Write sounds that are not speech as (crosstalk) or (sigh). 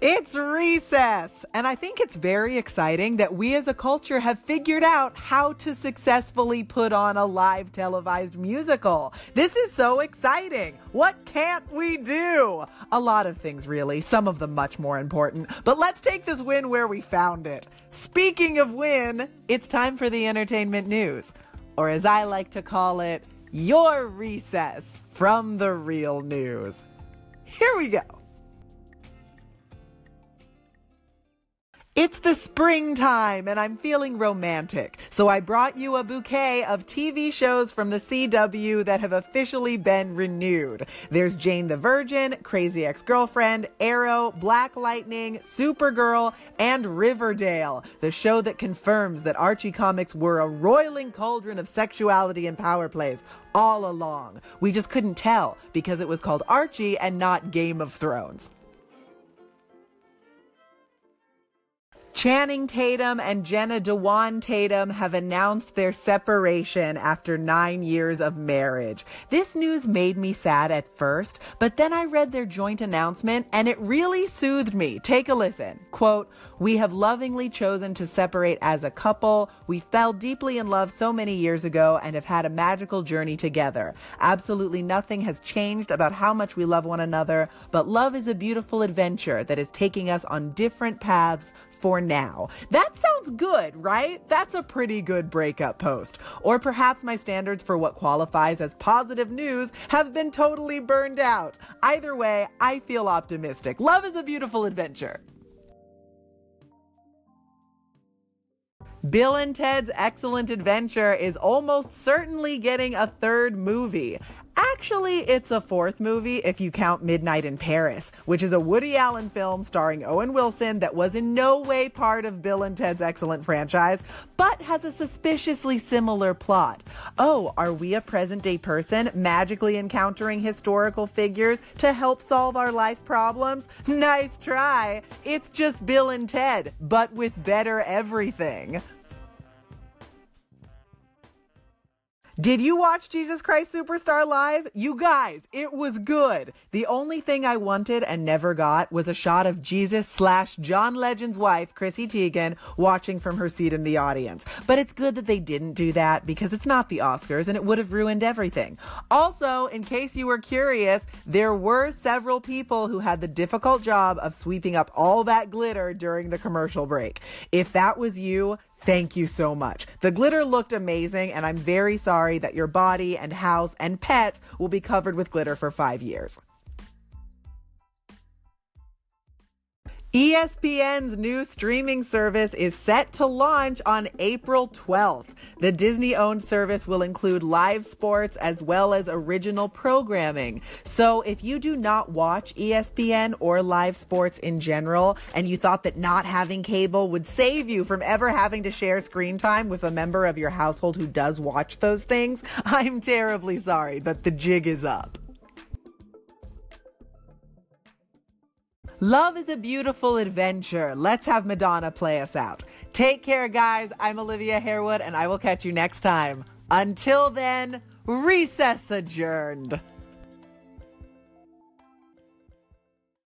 It's recess! And I think it's very exciting that we as a culture have figured out how to successfully put on a live televised musical. This is so exciting! What can't we do? A lot of things, really, some of them much more important. But let's take this win where we found it. Speaking of win, it's time for the entertainment news. Or as I like to call it, your recess from the real news. Here we go. It's the springtime and I'm feeling romantic. So I brought you a bouquet of TV shows from the CW that have officially been renewed. There's Jane the Virgin, Crazy Ex-Girlfriend, Arrow, Black Lightning, Supergirl, and Riverdale, the show that confirms that Archie comics were a roiling cauldron of sexuality and power plays all along. We just couldn't tell because it was called Archie and not Game of Thrones. Channing Tatum and Jenna Dewan Tatum have announced their separation after nine years of marriage. This news made me sad at first, but then I read their joint announcement and it really soothed me. Take a listen. Quote, We have lovingly chosen to separate as a couple. We fell deeply in love so many years ago and have had a magical journey together. Absolutely nothing has changed about how much we love one another, but love is a beautiful adventure that is taking us on different paths for now. That sounds good, right? That's a pretty good breakup post. Or perhaps my standards for what qualifies as positive news have been totally burned out. Either way, I feel optimistic. Love is a beautiful adventure. Bill and Ted's Excellent Adventure is almost certainly getting a third movie. Actually, it's a fourth movie if you count Midnight in Paris, which is a Woody Allen film starring Owen Wilson that was in no way part of Bill and Ted's Excellent franchise, but has a suspiciously similar plot. Oh, are we a present day person magically encountering historical figures to help solve our life problems? Nice try. It's just Bill and Ted, but with better everything. Did you watch Jesus Christ Superstar live? You guys, it was good. The only thing I wanted and never got was a shot of Jesus slash John Legend's wife, Chrissy Teigen, watching from her seat in the audience. But it's good that they didn't do that because it's not the Oscars and it would have ruined everything. Also, in case you were curious, there were several people who had the difficult job of sweeping up all that glitter during the commercial break. If that was you, Thank you so much. The glitter looked amazing, and I'm very sorry that your body and house and pets will be covered with glitter for five years. ESPN's new streaming service is set to launch on April 12th. The Disney owned service will include live sports as well as original programming. So if you do not watch ESPN or live sports in general, and you thought that not having cable would save you from ever having to share screen time with a member of your household who does watch those things, (laughs) I'm terribly sorry, but the jig is up. Love is a beautiful adventure. Let's have Madonna play us out. Take care, guys. I'm Olivia Harewood, and I will catch you next time. Until then, recess adjourned.